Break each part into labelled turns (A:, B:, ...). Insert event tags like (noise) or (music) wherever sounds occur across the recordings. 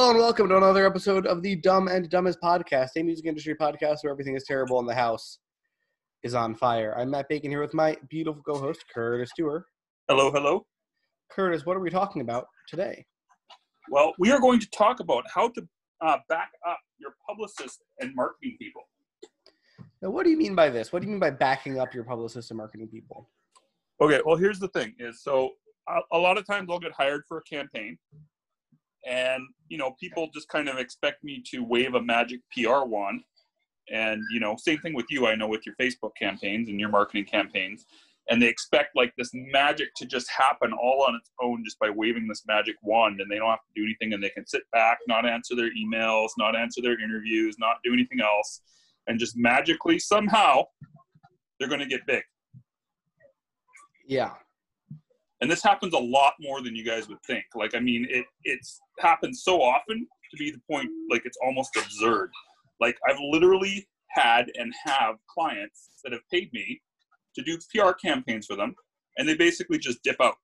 A: Hello and welcome to another episode of the Dumb and Dumbest Podcast, a music industry podcast where everything is terrible and the house is on fire. I'm Matt Bacon here with my beautiful co-host Curtis Stewart.
B: Hello, hello.
A: Curtis, what are we talking about today?
B: Well, we are going to talk about how to uh, back up your publicist and marketing people.
A: Now, what do you mean by this? What do you mean by backing up your publicist and marketing people?
B: Okay, well, here's the thing: is so a, a lot of times I'll get hired for a campaign, and you know, people just kind of expect me to wave a magic PR wand. And you know, same thing with you. I know with your Facebook campaigns and your marketing campaigns, and they expect like this magic to just happen all on its own just by waving this magic wand, and they don't have to do anything, and they can sit back, not answer their emails, not answer their interviews, not do anything else, and just magically somehow they're going to get big.
A: Yeah.
B: And this happens a lot more than you guys would think. Like i mean it it's happens so often to be the point like it's almost absurd. Like i've literally had and have clients that have paid me to do pr campaigns for them and they basically just dip out.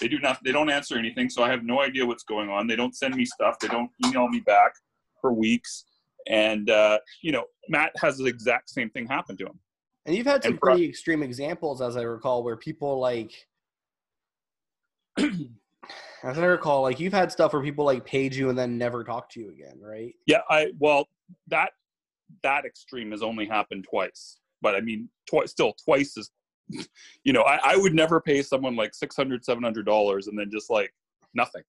B: They do not they don't answer anything so i have no idea what's going on. They don't send me stuff. They don't email me back for weeks. And uh, you know matt has the exact same thing happen to him.
A: And you've had some
B: And pro-
A: pretty extreme examples, as I recall, where people like, as I recall, like you've had stuff where people like paid you and then never talk to you again, right?
B: Yeah, I well that that extreme has only happened twice. But I mean, twice still twice is (laughs) you know, I, I would never pay someone like 600 700 dollars and then just like nothing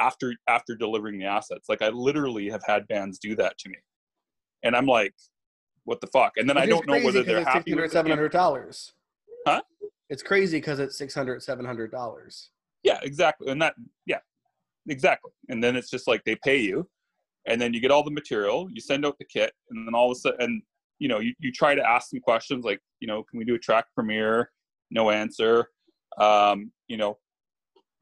B: after after delivering the assets. Like I literally have had bands do that to me. And I'm like what the fuck? And then I
A: Which
B: don't know whether they're
A: it's
B: happy with the
A: $600,
B: Huh?
A: It's crazy because it's $600, $700.
B: Yeah, exactly. And that, yeah, exactly. And then it's just like they pay you, and then you get all the material, you send out the kit, and then all of a sudden, and you know, you, you try to ask some questions like, you know, can we do a track premiere? No answer. Um, you know,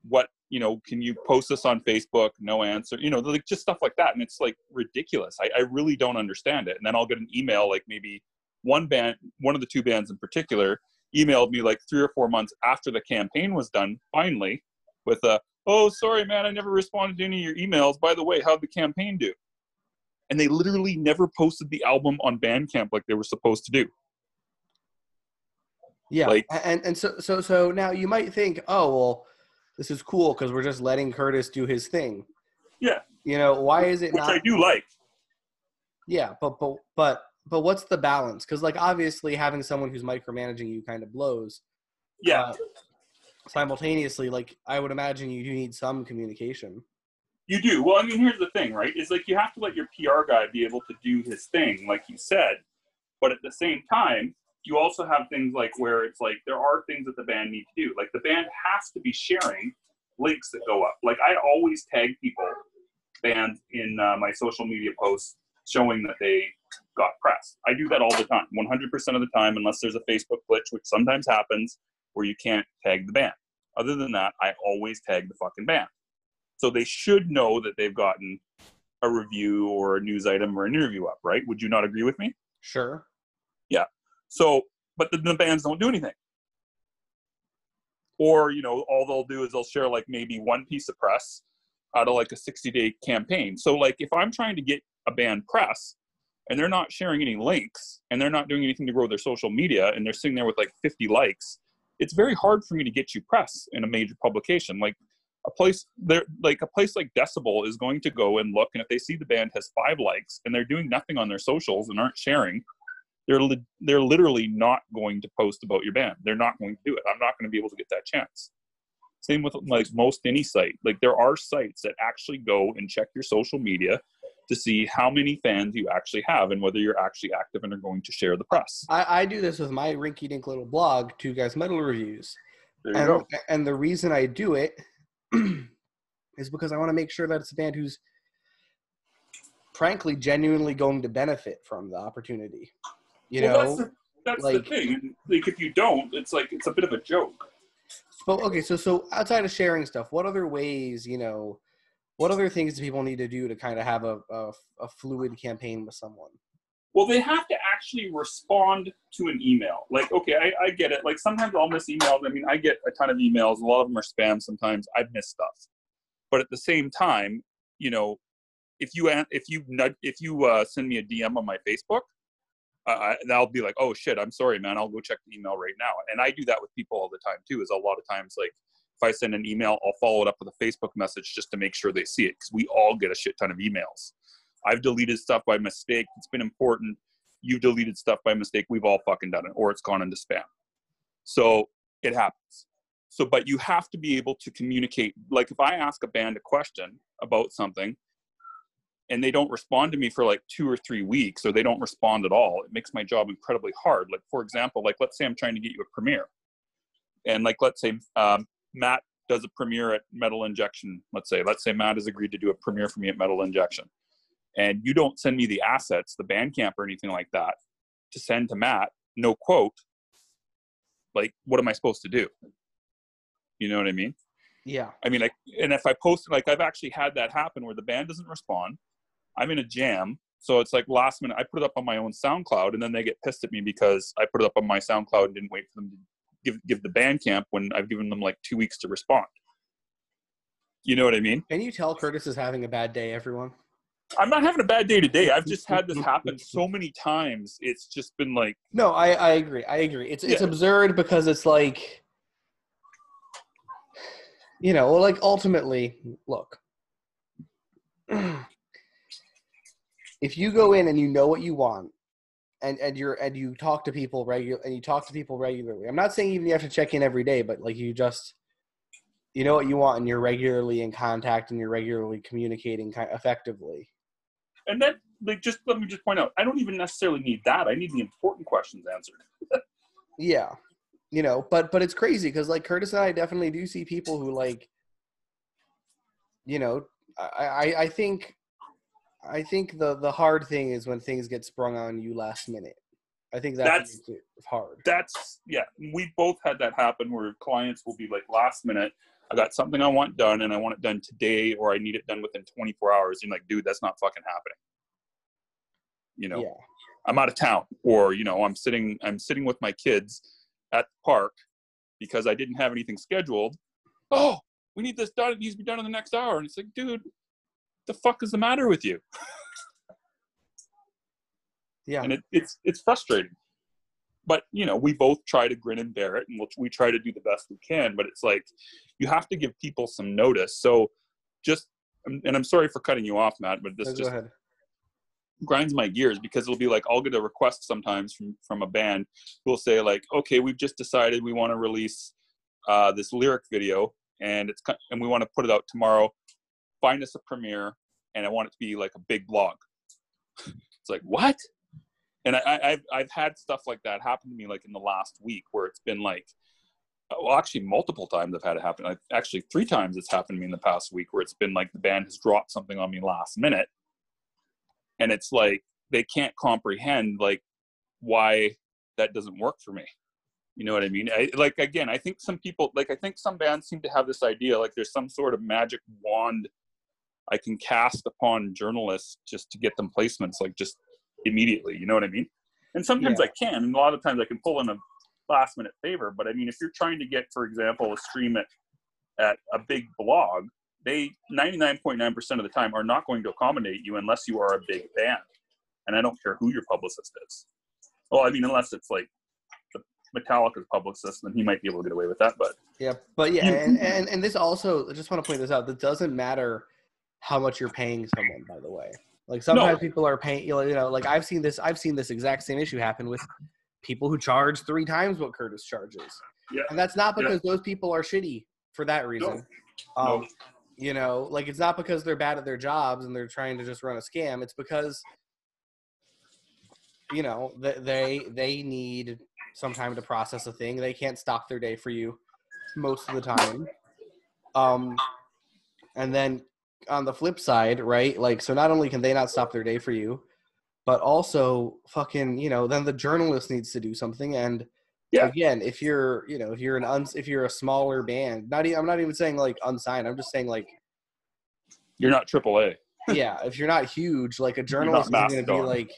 B: what, you know, can you post this on Facebook? No answer. You know, like just stuff like that. And it's like ridiculous. I, I really don't understand it. And then I'll get an email, like maybe one band, one of the two bands in particular, emailed me like three or four months after the campaign was done, finally, with a, oh, sorry, man, I never responded to any of your emails. By the way, how'd the campaign do? And they literally never posted the album on Bandcamp like they were supposed to do.
A: Yeah,
B: Like-
A: and and so so so now you might think, oh well, this is cool because we're just letting Curtis do his thing.
B: Yeah.
A: You know, why is it
B: Which
A: not?
B: I do like.
A: Yeah, but but but but what's the balance? Because like obviously having someone who's micromanaging you kind of blows.
B: Yeah.
A: Uh, simultaneously, like I would imagine you do need some communication.
B: You do. Well, I mean, here's the thing, right? Is like you have to let your PR guy be able to do his thing, like you said. But at the same time, you also have things like where it's like there are things that the band need to do. Like the band has to be sharing links that go up. Like I always tag people, bands in uh, my social media posts showing that they got press. I do that all the time, 100% of the time, unless there's a Facebook glitch, which sometimes happens where you can't tag the band. Other than that, I always tag the fucking band. So they should know that they've gotten a review or a news item or an interview up, right? Would you not agree with me?
A: Sure. Yeah.
B: So, but the, the bands don't do anything. Or, you know, all they'll do is they'll share like maybe one piece of press out of like a 60 day campaign. So, like, if I'm trying to get a band press and they're not sharing any links and they're not doing anything to grow their social media and they're sitting there with like 50 likes, it's very hard for me to get you press in a major publication. Like, a place there like a place like decibel is going to go and look and if they see the band has five likes and they're doing nothing on their socials and aren't sharing they're li- they're literally not going to post about your band. They're not going to do it. I'm not going to be able to get that chance. Same with like most any site. Like there are sites that actually go and check your social media to see how many fans you actually have and whether you're actually active and are going to share the press
A: I, I do this with my rinky dink little blog, Two Guys Metal Reviews.
B: there you
A: and,
B: go
A: and the reason I do it (clears throat) is because I want to make sure that it's a band who's frankly genuinely going to benefit from the opportunity. You
B: well,
A: know,
B: that's, the, that's
A: like-
B: the thing. Like, if you don't, it's like it's a bit of a joke.
A: But okay, so so outside of sharing stuff, what other ways, you know, what other things do people need to do to kind of have a, a, a fluid campaign with someone?
B: Well, they have to actually respond to an email. Like, okay, I, I get it. Like, sometimes I'll miss emails. I mean, I get a ton of emails. A lot of them are spam. Sometimes I miss stuff. But at the same time, you know, if you if you if you uh, send me a DM on my Facebook, uh, I'll be like, oh shit, I'm sorry, man. I'll go check the email right now. And I do that with people all the time too. Is a lot of times like if I send an email, I'll follow it up with a Facebook message just to make sure they see it because we all get a shit ton of emails. I've deleted stuff by mistake. It's been important. You've deleted stuff by mistake. We've all fucking done it, or it's gone into spam. So it happens. So, but you have to be able to communicate. Like if I ask a band a question about something and they don't respond to me for like two or three weeks or they don't respond at all, it makes my job incredibly hard. Like, for example, like let's say I'm trying to get you a premiere. And like, let's say um, Matt does a premiere at Metal Injection. Let's say, let's say Matt has agreed to do a premiere for me at Metal Injection and you don't send me the assets, the Bandcamp or anything like that, to send to Matt, no quote, like what am I supposed to do? You know what I mean?
A: Yeah,
B: I mean, like, and if I post, like, I've actually had that happen where the band doesn't respond. I'm in a jam, so it's like last minute. I put it up on my own SoundCloud, and then they get pissed at me because I put it up on my SoundCloud and didn't wait for them to give give the Bandcamp when I've given them like two weeks to respond. You know what I mean?
A: can you tell Curtis is having a bad day, everyone?
B: I'm not having a bad day today. I've just had this happen so many times. It's just been like,
A: No, I I agree. I agree. It's it's absurd because it's like you know, like ultimately, look. (clears throat) if you go in and you know what you want and and you're and you talk to people regular and you talk to people regularly. I'm not saying even you have to check in every day, but like you just you know what you want and you're regularly in contact and you're regularly communicating effectively.
B: and then like just let me just point out, I don't even necessarily need that. I need the important questions answered. (laughs)
A: Yeah, you know, but but it's crazy because like Curtis and I definitely do see people who like, you know, I I, I think, I think the the hard thing is when things get sprung on you last minute. I think that
B: That's-
A: hard.
B: That's yeah. We both had that happen where clients will be like last minute. I got something I want done and I want it done today or I need it done within 24 hours. And you're like, dude, that's not fucking happening. You know,
A: Yeah,
B: I'm out of town or, you know, I'm sitting, I'm sitting with my kids at the park because I didn't have anything scheduled. Oh, we need this done. It needs to be done in the next hour. And it's like, dude, the fuck is the matter with you? (laughs)
A: yeah,
B: and it, it's it's frustrating. But you know, we both try to grin and bear it, and we'll, we try to do the best we can. But it's like you have to give people some notice. So just, and I'm sorry for cutting you off, Matt, but this just
A: ahead.
B: grinds my gears because it'll be like I'll get a request sometimes from from a band who'll say like, okay, we've just decided we want to release uh, this lyric video, and it's and we want to put it out tomorrow. Find us a premiere, and I want it to be like a big blog. it's like what? And I, I, I've I've had stuff like that happen to me like in the last week where it's been like, uh, well, actually multiple times I've had it happen. Like, actually, three times it's happened to me in the past week where it's been like the band has dropped something on me last minute, and it's like they can't comprehend like why that doesn't work for me. You know what I mean? I, like again, I think some people like I think some bands seem to have this idea like there's some sort of magic wand I can cast upon journalists just to get them placements like just immediately. You know what I mean? And sometimes
A: Yeah.
B: I can, and a lot of times I can pull in a last minute favor. But I mean, if you're trying to get, for example, a stream at at a big blog, they 99.9% of the time are not going to accommodate you unless you are a big band. And I don't care who your publicist is. Well, I mean, unless it's like the Metallica's publicist, then he might be able to get away with that. But
A: Yeah, but yeah, and, and and this also I just want to point this out. That doesn't matter how much you're paying someone. By the way, like sometimes people are paying. You know, you know, like I've seen this. I've seen this exact same issue happen with people who charge three times what Curtis charges.
B: Yeah.
A: and that's not
B: Yeah.
A: because those people are shitty for that reason. Um,
B: No.
A: You know, like it's not because they're bad at their jobs and they're trying to just run a scam. It's because you know th- they they need some time to process a thing. They can't stop their day for you most of the time. Um, and then on the flip side, right? Like, so not only can they not stop their day for you, but also fucking, you know, then the journalist needs to do something. And
B: Yeah.
A: again, if you're, you know, if you're an uns, if you're a smaller band, not, I'm not even saying like unsigned. I'm just saying like,
B: You're not AAA.
A: yeah, if you're not huge, like a journalist is going to be like,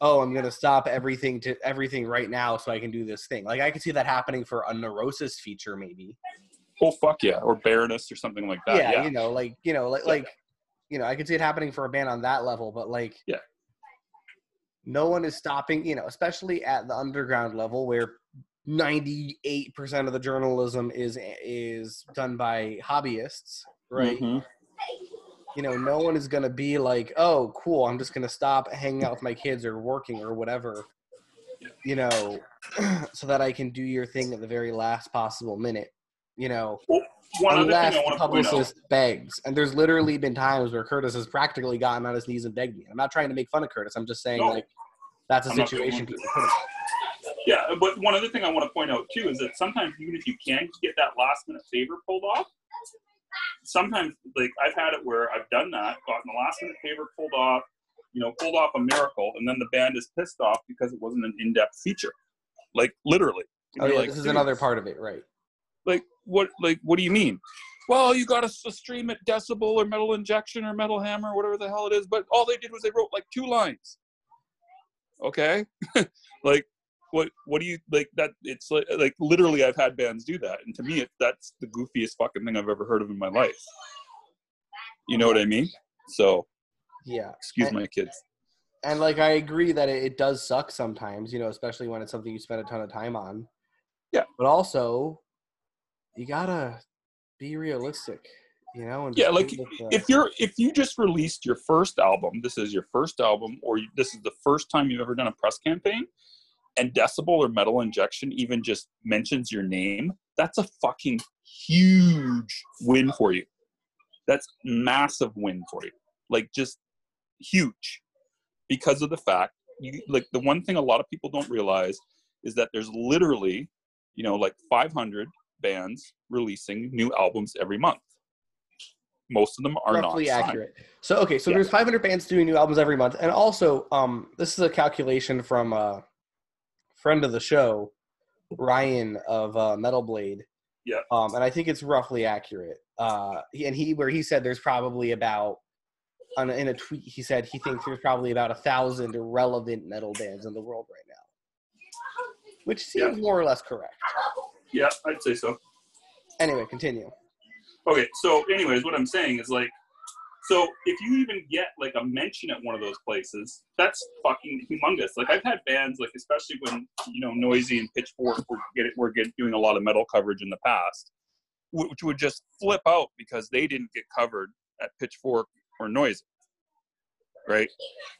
A: oh, I'm going to stop everything to everything right now so I can do this thing. Like I could see that happening for a neurosis feature, maybe.
B: Oh fuck yeah, or Baroness or something like that.
A: yeah,
B: Yeah,
A: you know, like you know, like
B: Yeah.
A: like you know, I could see it happening for a band on that level, but like
B: Yeah.
A: no one is stopping, you know, especially at the underground level where 98% of the journalism is is done by hobbyists, right?
B: Mhm.
A: You know, no one is going to be like, "Oh, cool, I'm just going to stop hanging out with my kids or working or whatever." You know, (clears throat) so that I can do your thing at the very last possible minute. You know,
B: Well, one
A: unless the
B: want to point out.
A: publicist begs. And there's literally been times where Curtis has practically gotten on his knees and begged me. I'm not trying to make fun of Curtis. I'm just saying
B: No.
A: like that's a
B: I'm
A: situation people put in.
B: Yeah, but one other thing I want to point out too is that sometimes even if you can get that last minute favor pulled off, sometimes like I've had it where I've done that, gotten the last minute favor pulled off, you know, pulled off a miracle, and then the band is pissed off because it wasn't an in depth feature, like literally.
A: Oh yeah,
B: like,
A: this is another part of it, right?
B: Like what? Like what do you mean? Well, you got to stream at Decibel or Metal Injection or Metal Hammer, or whatever the hell it is. But all they did was they wrote like two lines. Okay, (laughs) like what? What do you like? That it's like, like literally, I've had bands do that, and to me, it, that's the goofiest fucking thing I've ever heard of in my life. You know what I mean? So,
A: Yeah.
B: excuse
A: And-
B: my kids.
A: And like I agree that it, it does suck sometimes, you know, especially when it's something you spend a ton of time on.
B: Yeah.
A: But also you gotta be realistic, you know, and
B: Yeah, like if you're if you just released your first album, this is your first album, or you, this is the first time you've ever done a press campaign, and Decibel or Metal Injection even just mentions your name, that's a fucking huge win for you. That's massive win for you. Like just huge, because of the fact you like the one thing a lot of people don't realize is that there's literally, you know, like 500 bands releasing new albums every month. Most of them are
A: roughly
B: not signed.
A: accurate. So okay, so
B: Yeah.
A: there's 500 bands doing new albums every month, and also um, this is a calculation from a friend of the show, Ryan of uh, Metal Blade.
B: Yeah.
A: Um, and I think it's roughly accurate. Uh, and he where he said there's probably about on in a tweet he said he thinks there's probably about a thousand relevant metal bands in the world right now, which seems more or less correct.
B: Yeah, I'd say so.
A: Anyway, continue.
B: Okay, so anyways, what I'm saying is like, so if you even get like a mention at one of those places, that's fucking humongous. Like I've had bands, like especially when you know Noisy and Pitchfork were get were get doing a lot of metal coverage in the past, which would just flip out because they didn't get covered at Pitchfork or Noisy. Right?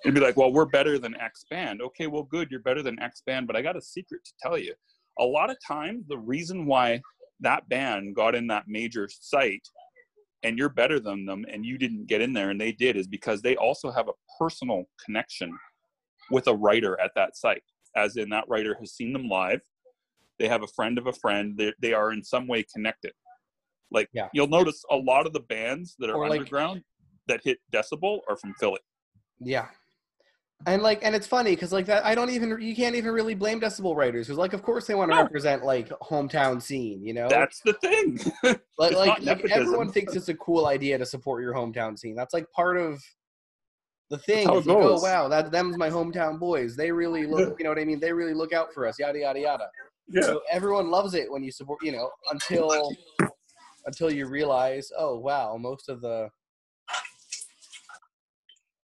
B: It'd be like, well, we're better than X band. Okay, well, good, you're better than X band, but I got a secret to tell you. A lot of times, the reason why that band got in that major site and you're better than them and you didn't get in there and they did is because they also have a personal connection with a writer at that site. As in that writer has seen them live. They have a friend of a friend. They, they are in some way connected. Like
A: Yeah.
B: you'll notice a lot of the bands that are
A: Or, like-
B: underground that hit decibel are from philly.
A: Yeah. And like, and it's funny because like that, I don't even you can't even really blame decibel writers because like, of course they want to
B: No.
A: represent like hometown scene, you know.
B: that's the thing (laughs)
A: like, like, everyone thinks it's a cool idea to support your hometown scene. That's like part of the thing.
B: how
A: It's
B: it
A: like, oh wow, that them's my hometown boys. They really (laughs) look, you know what I mean? They really look out for us. Yada yada yada.
B: yeah
A: So everyone loves it when you support, you know, until until you realize, oh wow, most of the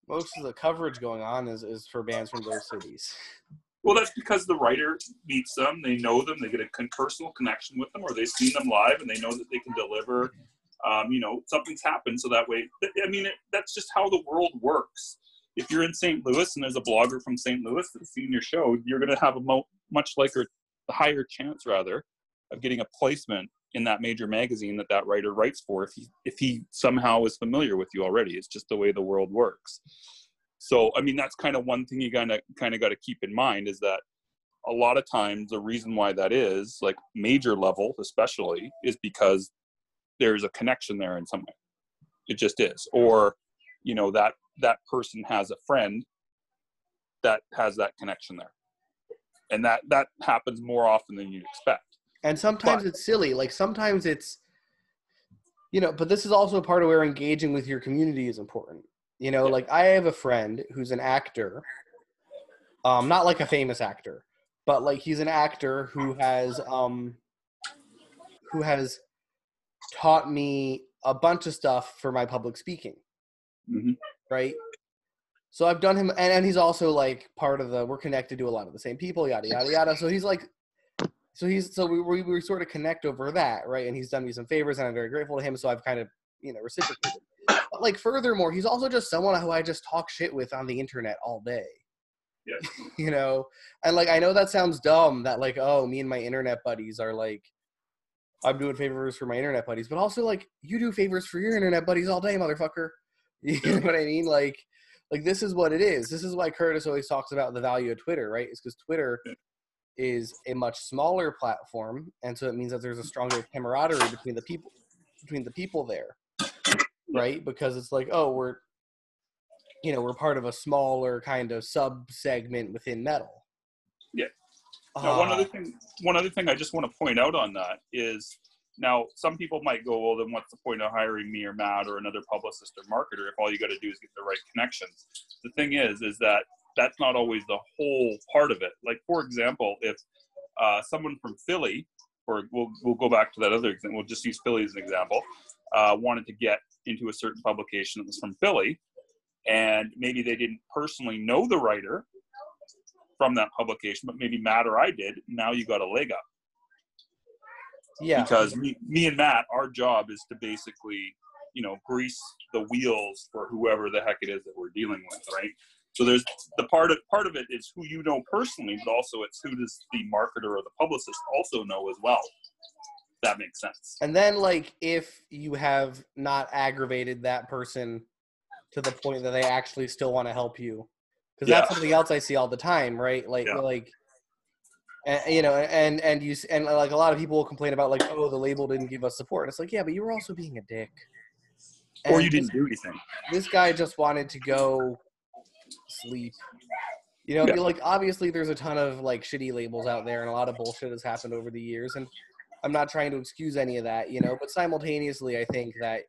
A: most of the coverage going on is, is for bands from those cities.
B: Well, that's because the writer meets them, they know them, they get a personal connection with them, or they've seen them live and they know that they can deliver. Um, you know, something's happened, so that way, I mean, it, that's just how the world works. If you're in St. Louis and there's a blogger from St. Louis that's seen your show, you're going to have a mo- much like a higher chance, rather, of getting a placement in that major magazine that that writer writes for if he if he somehow is familiar with you already. It's just the way the world works. So I mean that's kind of one thing you of kind of got to keep in mind is that a lot of times the reason why that is like major level especially is because there's a connection there in some way. It just is. Or, you know, that that person has a friend that has that connection there. And that that happens more often than you'd expect.
A: And sometimes
B: But-
A: it's silly. Like sometimes it's, you know, but this is also part of where engaging with your community is important. You know,
B: Yeah.
A: like I have a friend who's an actor, um, not like a famous actor, but like he's an actor who has, um, who has taught me a bunch of stuff for my public speaking.
B: Mhm.
A: Right. So I've done him, and, and he's also like part of the. We're connected to a lot of the same people, yada yada yada. So he's like so he's so we, we we sort of connect over that right? And he's done me some favors and i'm very grateful to him. So i've kind of you know reciprocated. But like furthermore he's also just someone who i just talk shit with on the internet all day.
B: Yeah. (laughs)
A: you know? And like i know that sounds dumb that like oh me and my internet buddies are like i'm doing favors for my internet buddies but also like you do favors for your internet buddies all day motherfucker. (laughs) You know what i mean? Like like this is what it is. This is why curtis always talks about the value of twitter right? Is because twitter is a much smaller platform, and so it means that there's a stronger camaraderie between the people between the people there, right? Because it's like, oh, we're you know we're part of a smaller kind of sub segment within metal.
B: Yeah. Now, one
A: Uh,
B: other thing, one other thing I just want to point out on that is now some people might go, well, then what's the point of hiring me or Matt or another publicist or marketer if all you got to do is get the right connections? The thing is, is that that's not always the whole part of it. Like for example, if uh, someone from Philly, or we'll we'll go back to that other example, we'll just use Philly as an example, uh, wanted to get into a certain publication that was from Philly, and maybe they didn't personally know the writer from that publication, but maybe Matt or I did. Now you got a leg up
A: yeah,
B: because me, me and Matt, our job is to basically, you know, grease the wheels for whoever the heck it is that we're dealing with, right? So there's the part of part of it is who you know personally, but also it's who does the marketer or the publicist also know as well. That makes sense.
A: and then like if you have not aggravated that person to the point that they actually still want to help you, because that's
B: Yeah.
A: something else I see all the time, right? Like
B: Yeah.
A: like. And, you know, and and you and uh, like a lot of people will complain about like, oh, the label didn't give us support. And it's like, yeah, but you were also being a dick.
B: Or you didn't do anything.
A: this guy just wanted to go sleep. You know,
B: Yeah.
A: like obviously there's a ton of like shitty labels out there and a lot of bullshit has happened over the years and I'm not trying to excuse any of that, you know, but simultaneously I think that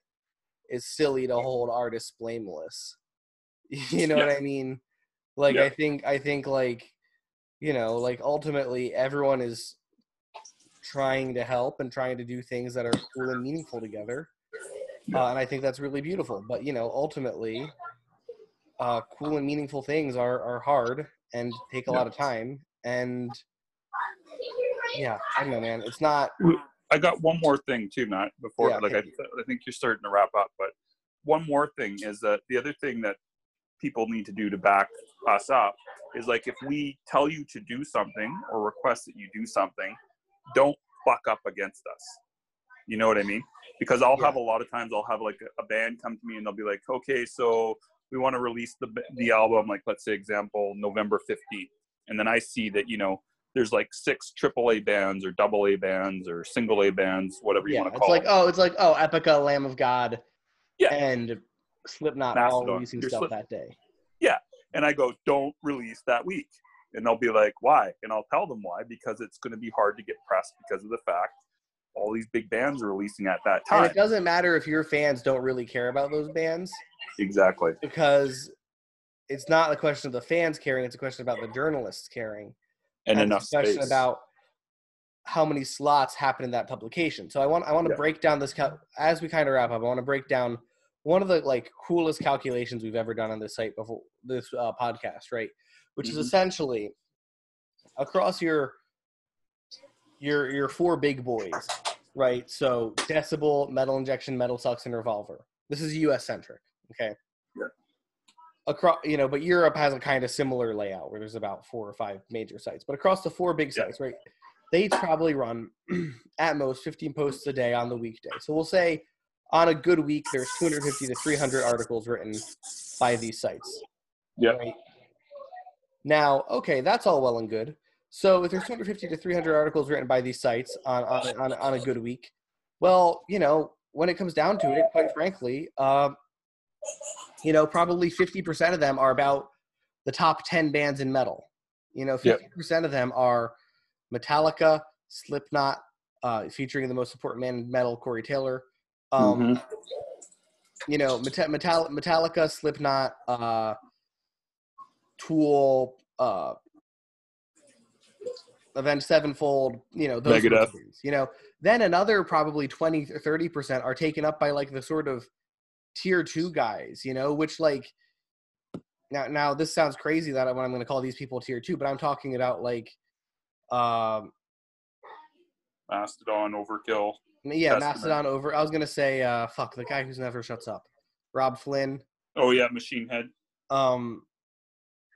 A: it's silly to hold artists blameless. (laughs) You know what I mean? Like
B: Yeah.
A: I think I think like you know, like ultimately everyone is trying to help and trying to do things that are cool and meaningful together. Uh, and I think that's really beautiful. But you know, ultimately, uh, cool and meaningful things are are hard and take a lot of time. And yeah, I don't know, man. It's not.
B: I got one more thing too, Matt. Before,
A: Yeah,
B: like I,
A: okay.
B: I think you're starting to wrap up, but one more thing is that the other thing that people need to do to back us up is like if we tell you to do something or request that you do something, don't buck up against us. You know what I mean? Because I'll have a lot of times I'll have like a band come to me and they'll be like, okay, so we want to release the the album, like let's say example November 15th, and then I see that you know there's like six AAA bands or double A bands or single A bands, whatever you
A: Yeah,
B: want to call it.
A: it's like
B: it.
A: oh, it's like oh, Epica, Lamb of God,
B: Yeah.
A: and Slipknot all
B: Mastodon.
A: releasing
B: Your
A: stuff
B: Slip-
A: that day.
B: Yeah, and I go, don't release that week. And they'll be like, why? And I'll tell them why, because it's going to be hard to get pressed because of the fact all these big bands are releasing at that time.
A: And it doesn't matter if your fans don't really care about those bands
B: Exactly.
A: because it's not a question of the fans caring; it's a question about the journalists caring.
B: And,
A: and
B: enough
A: it's a question
B: space.
A: about how many slots happen in that publication. So I want I want to
B: Yeah.
A: break down this cal- as we kind of wrap up. I want to break down one of the like coolest calculations we've ever done on this site before this uh, podcast, right? Which
B: Mhm.
A: is essentially across your your your four big boys, right? So Decibel, Metal Injection, Metal Sucks, and Revolver. This is U.S. centric, okay?
B: Yeah.
A: Across, you know, but Europe has a kind of similar layout where there's about four or five major sites. But across the four big
B: Yeah.
A: sites, right? They probably run (clears throat) at most 15 posts a day on the weekday. So we'll say on a good week, there's 250 to 300 articles written by these sites.
B: Yeah.
A: Right? Now, okay, that's all well and good. So if there's 250 to 300 articles written by these sites on on, on, on a good week, well, you know, when it comes down to it, quite frankly, uh, you know, probably 50% of them are about the top 10 bands in metal. You know, 50%
B: Yep.
A: of them are Metallica, Slipknot, uh, featuring the most important man in metal, Corey Taylor. Um,
B: Mhm.
A: You know, Meta- Metal- Metallica, Slipknot, uh, Tool, uh, Avenged Sevenfold, you know, those
B: Megadeth.
A: things, you know. Then another probably 20 or 30% are taken up by like the sort of tier two guys, you know, which like now now this sounds crazy that I, when I'm going to call these people tier two, but I'm talking about like um
B: Mastodon, Overkill.
A: yeah,
B: Testament.
A: Mastodon over I was going to say uh fuck the guy who's never shuts up. Robb Flynn.
B: Oh yeah, Machine Head.
A: um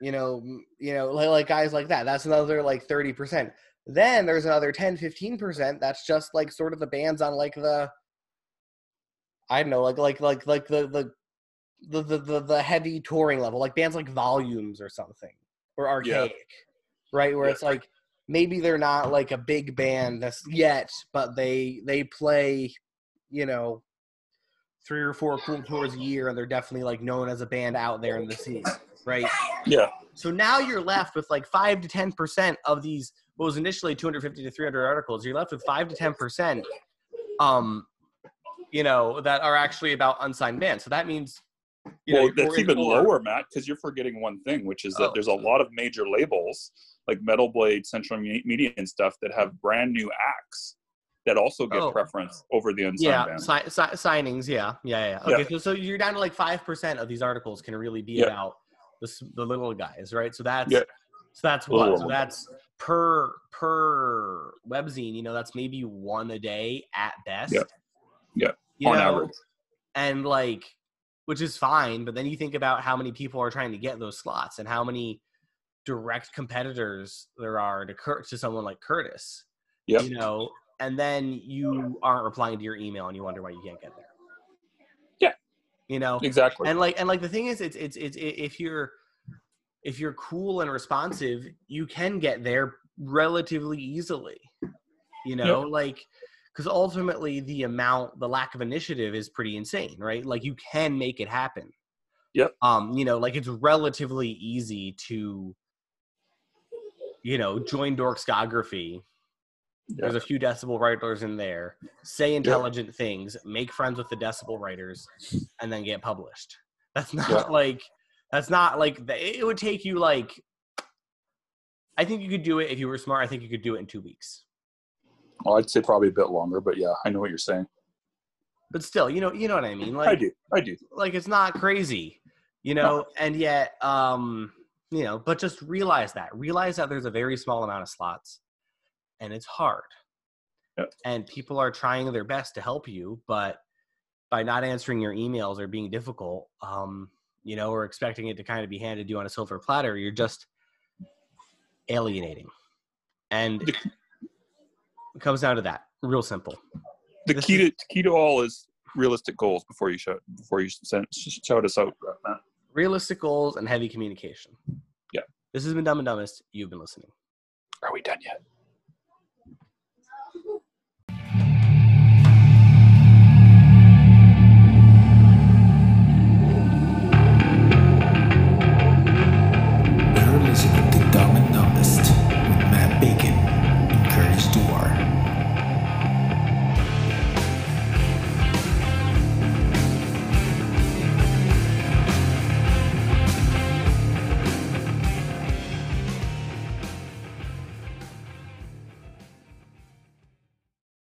A: you know you know like, like guys like that that's another like 30% then there's another 10 15% that's just like sort of the bands on like the i don't know like like like like the the the the, the, the heavy touring level like bands like volumes or something or archaic right where
B: Yeah.
A: it's like maybe they're not like a big band that's yet but they they play you know three or four cool tours a year and they're definitely like known as a band out there in the scene right
B: Yeah.
A: so now you're left with like 5 to 10% of these what was initially 250 to 300 articles you're left with 5 to 10% um you know that are actually about unsigned bands so that means you
B: well,
A: know,
B: that's even lower, Matt, because you're forgetting one thing, which is that
A: Oh.
B: there's a lot of major labels like Metal Blade, Century Media, and stuff that have brand new acts that also get
A: Oh.
B: preference over the unsigned
A: yeah
B: band.
A: si- si- signings yeah yeah yeah
B: Yeah.
A: okay So, so you're down to like 5% of these articles can really be
B: Yeah.
A: about the, the little guys right so that's
B: Yeah.
A: so that's
B: Little
A: what so that's per per webzine you know that's maybe one a day at best
B: Yeah. Yeah.
A: You
B: On
A: know?
B: average.
A: and like which is fine but then you think about how many people are trying to get those slots and how many direct competitors there are to Cur- to someone like curtis
B: Yep.
A: you know and then you aren't replying to your email and you wonder why you can't get there
B: Yeah.
A: you know
B: Exactly.
A: and like and like the thing is it's it's it's if you're if you're cool and responsive you can get there relatively easily you know like because ultimately the amount the lack of initiative is pretty insane right? Like you can make it happen.
B: Yep.
A: um you know like it's relatively easy to you know join dorkscography.
B: Yeah.
A: there's a few decibel writers in there. Say intelligent things make friends with the decibel writers and then get published. That's not
B: Yeah.
A: like that's not like the- it would take you like i think you could do it if you were smart. I think you could do it in two weeks
B: Well, I'd say probably a bit longer, but yeah, I know what you're saying.
A: but still you know you know what i mean like
B: I do. I do.
A: like it's not crazy you know and yet um you know but just realize that realize that there's a very small amount of slots and it's hard
B: Yep.
A: and people are trying their best to help you but by not answering your emails or being difficult um you know or expecting it to kind of be handed to you on a silver platter you're just alienating and it comes down to that real simple
B: The
A: This
B: key to key to all is realistic goals before you shout before you send, sh- shout us out, Matt.
A: realistic goals and heavy communication
B: Yeah.
A: this has been dumb and dumbest you've been listening
B: Are we done yet?